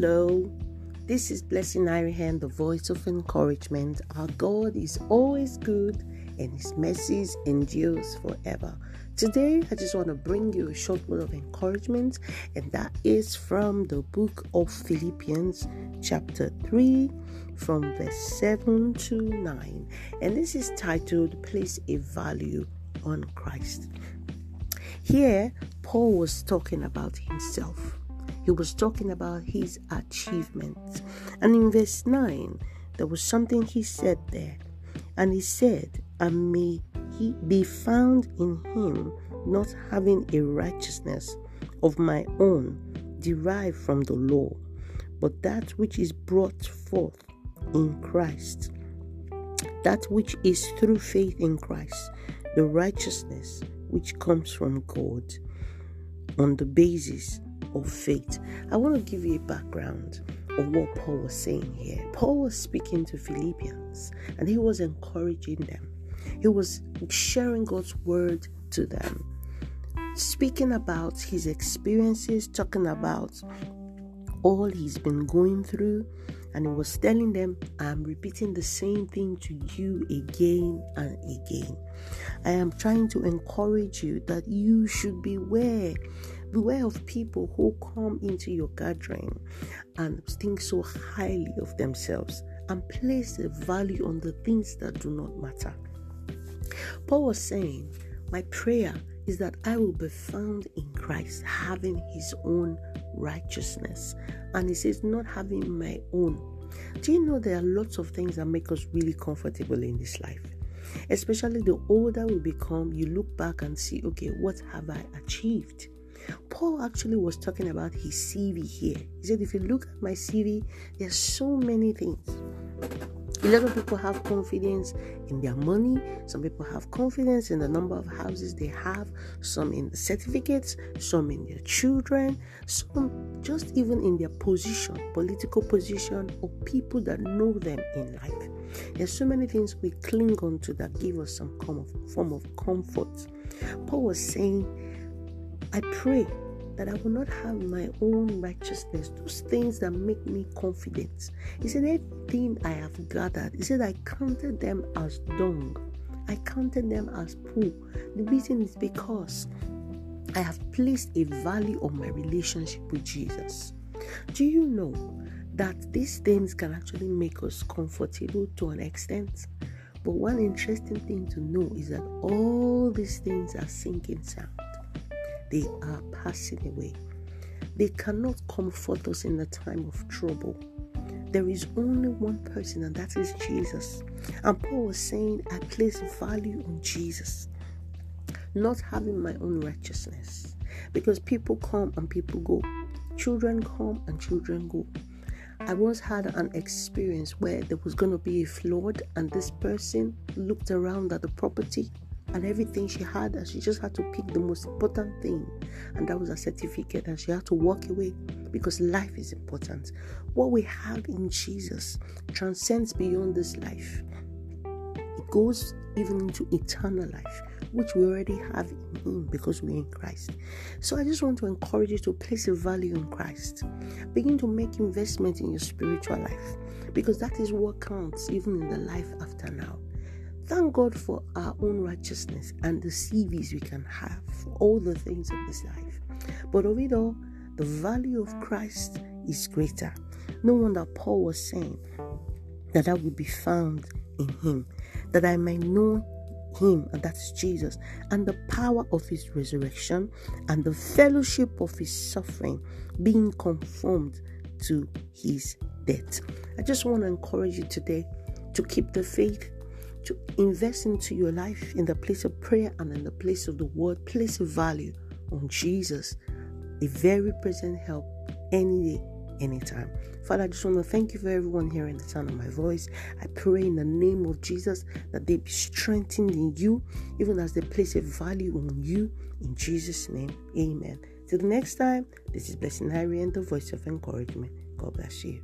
Hello, this is Blessing Irihan, the voice of encouragement. Our God is always good and his mercies endures forever. Today, I just want to bring you a short word of encouragement, and that is from the book of Philippians, chapter 3, from verse 7 to 9. And this is titled Place a Value on Christ. Here, Paul was talking about himself he was talking about his achievements. And in verse 9, there was something he said there. And he said, And may he be found in him, not having a righteousness of my own derived from the law, but that which is brought forth in Christ, that which is through faith in Christ, the righteousness which comes from God on the basis of faith. I want to give you a background of what Paul was saying here. Paul was speaking to Philippians and he was encouraging them, he was sharing God's word to them, speaking about his experiences, talking about all he's been going through. And he was telling them, I'm repeating the same thing to you again and again. I am trying to encourage you that you should beware Beware of people who come into your gathering and think so highly of themselves and place a value on the things that do not matter. Paul was saying, My prayer is that I will be found in Christ, having his own righteousness. And he says, Not having my own. Do you know there are lots of things that make us really comfortable in this life? Especially the older we become, you look back and see, okay, what have I achieved? Paul actually was talking about his CV here. He said, if you look at my CV, there's so many things. A lot of people have confidence in their money. Some people have confidence in the number of houses they have, some in the certificates, some in their children, some just even in their position, political position, or people that know them in life. There's so many things we cling on to that give us some form of comfort. Paul was saying I pray that I will not have my own righteousness, those things that make me confident. He said, Everything I have gathered, he said, I counted them as dung. I counted them as poo. The reason is because I have placed a value on my relationship with Jesus. Do you know that these things can actually make us comfortable to an extent? But one interesting thing to know is that all these things are sinking sand they are passing away. They cannot comfort us in the time of trouble. There is only one person, and that is Jesus. And Paul was saying, I place value on Jesus, not having my own righteousness. Because people come and people go, children come and children go. I once had an experience where there was going to be a flood, and this person looked around at the property and everything she had and she just had to pick the most important thing. And that was a certificate and she had to walk away because life is important. What we have in jesus transcends beyond this life. It goes even into eternal life which we already have in him because we're in christ. So i just want to encourage you to place a value in christ. Begin to make investment in your spiritual life because that is what counts even in the life after now Thank God for our own righteousness and the CVs we can have for all the things of this life. But of it all, the value of Christ is greater. No wonder Paul was saying that I will be found in him, that I might know him, and that's Jesus, and the power of his resurrection and the fellowship of his suffering, being conformed to his death. I just want to encourage you today to keep the faith to invest into your life in the place of prayer and in the place of the word. Place a value on Jesus, a very present help any day, anytime. Father, I just want to thank you for everyone hearing the sound of my voice. I pray in the name of Jesus that they be strengthened in you, even as they place a value on you. In Jesus' name, amen. Till the next time, this is Blessing Harry and the voice of encouragement. God bless you.